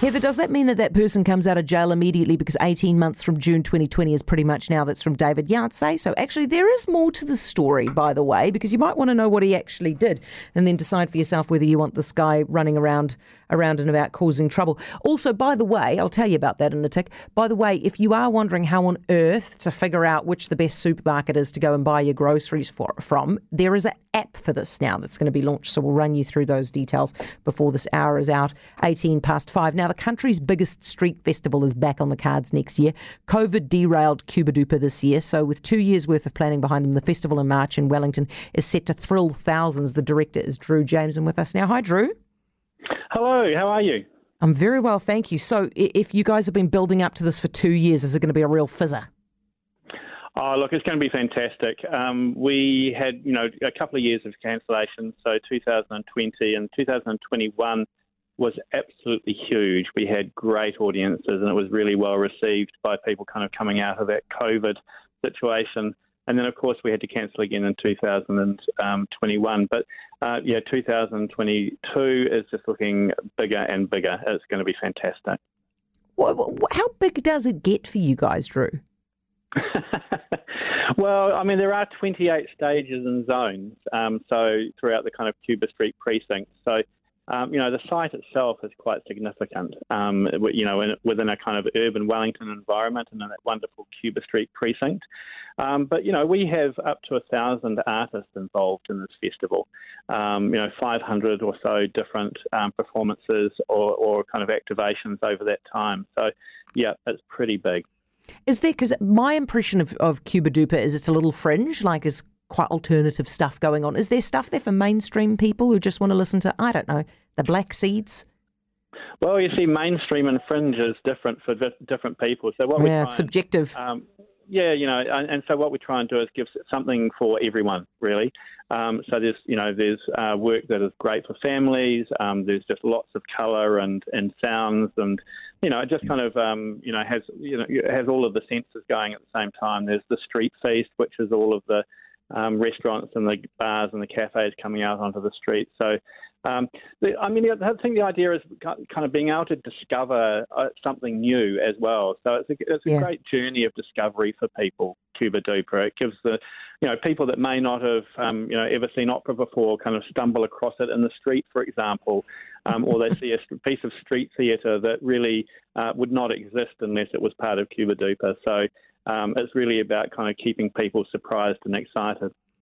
Heather, does that mean that that person comes out of jail immediately because 18 months from June 2020 is pretty much now? That's from David Yartsay. So actually, there is more to the story, by the way, because you might want to know what he actually did and then decide for yourself whether you want this guy running around around and about causing trouble. Also, by the way, I'll tell you about that in a tick. By the way, if you are wondering how on earth to figure out which the best supermarket is to go and buy your groceries for, from, there is an app for this now that's going to be launched. So we'll run you through those details before this hour is out, 18 past five. Now, the country's biggest street festival is back on the cards next year. COVID derailed CubaDupa this year. So, with two years worth of planning behind them, the festival in March in Wellington is set to thrill thousands. The director is Drew James and with us now. Hi, Drew. Hello, how are you? I'm very well, thank you. So, if you guys have been building up to this for two years, is it going to be a real fizzer? Oh, look, it's going to be fantastic. Um, we had, you know, a couple of years of cancellations. So 2020 and 2021 was absolutely huge. We had great audiences, and it was really well received by people kind of coming out of that COVID situation. And then, of course, we had to cancel again in 2021. But uh, yeah, 2022 is just looking bigger and bigger. It's going to be fantastic. How big does it get for you guys, Drew? well, I mean, there are 28 stages and zones, um, so throughout the kind of Cuba Street precinct. So um, you know, the site itself is quite significant, um, you know, in, within a kind of urban Wellington environment and in that wonderful Cuba Street precinct. Um, but, you know, we have up to a thousand artists involved in this festival, um, you know, 500 or so different um, performances or, or kind of activations over that time. So, yeah, it's pretty big. Is there, because my impression of, of CubaDupa is it's a little fringe, like is quite alternative stuff going on. Is there stuff there for mainstream people who just want to listen to, I don't know, the Black Seeds? Well, you see, mainstream and fringe is different for different people. So what we yeah, it's subjective. Um, yeah, you know, and, and, so what we try and do is give something for everyone, really. Um, so there's, you know, there's uh, work that is great for families. Um, there's just lots of colour and, and sounds, and you know, it just kind of, um, you know, has you know has all of the senses going at the same time. There's the street feast, which is all of the um, restaurants and the bars and the cafes coming out onto the street. So, um, the, I mean, I think the idea is kind of being able to discover uh, something new as well. So it's a, it's a yeah. great journey of discovery for people. CubaDupa. It gives the, you know, people that may not have, um, you know, ever seen opera before, kind of stumble across it in the street, for example, um, or they see a piece of street theatre that really uh, would not exist unless it was part of CubaDupa. So um, it's really about kind of keeping people surprised and excited.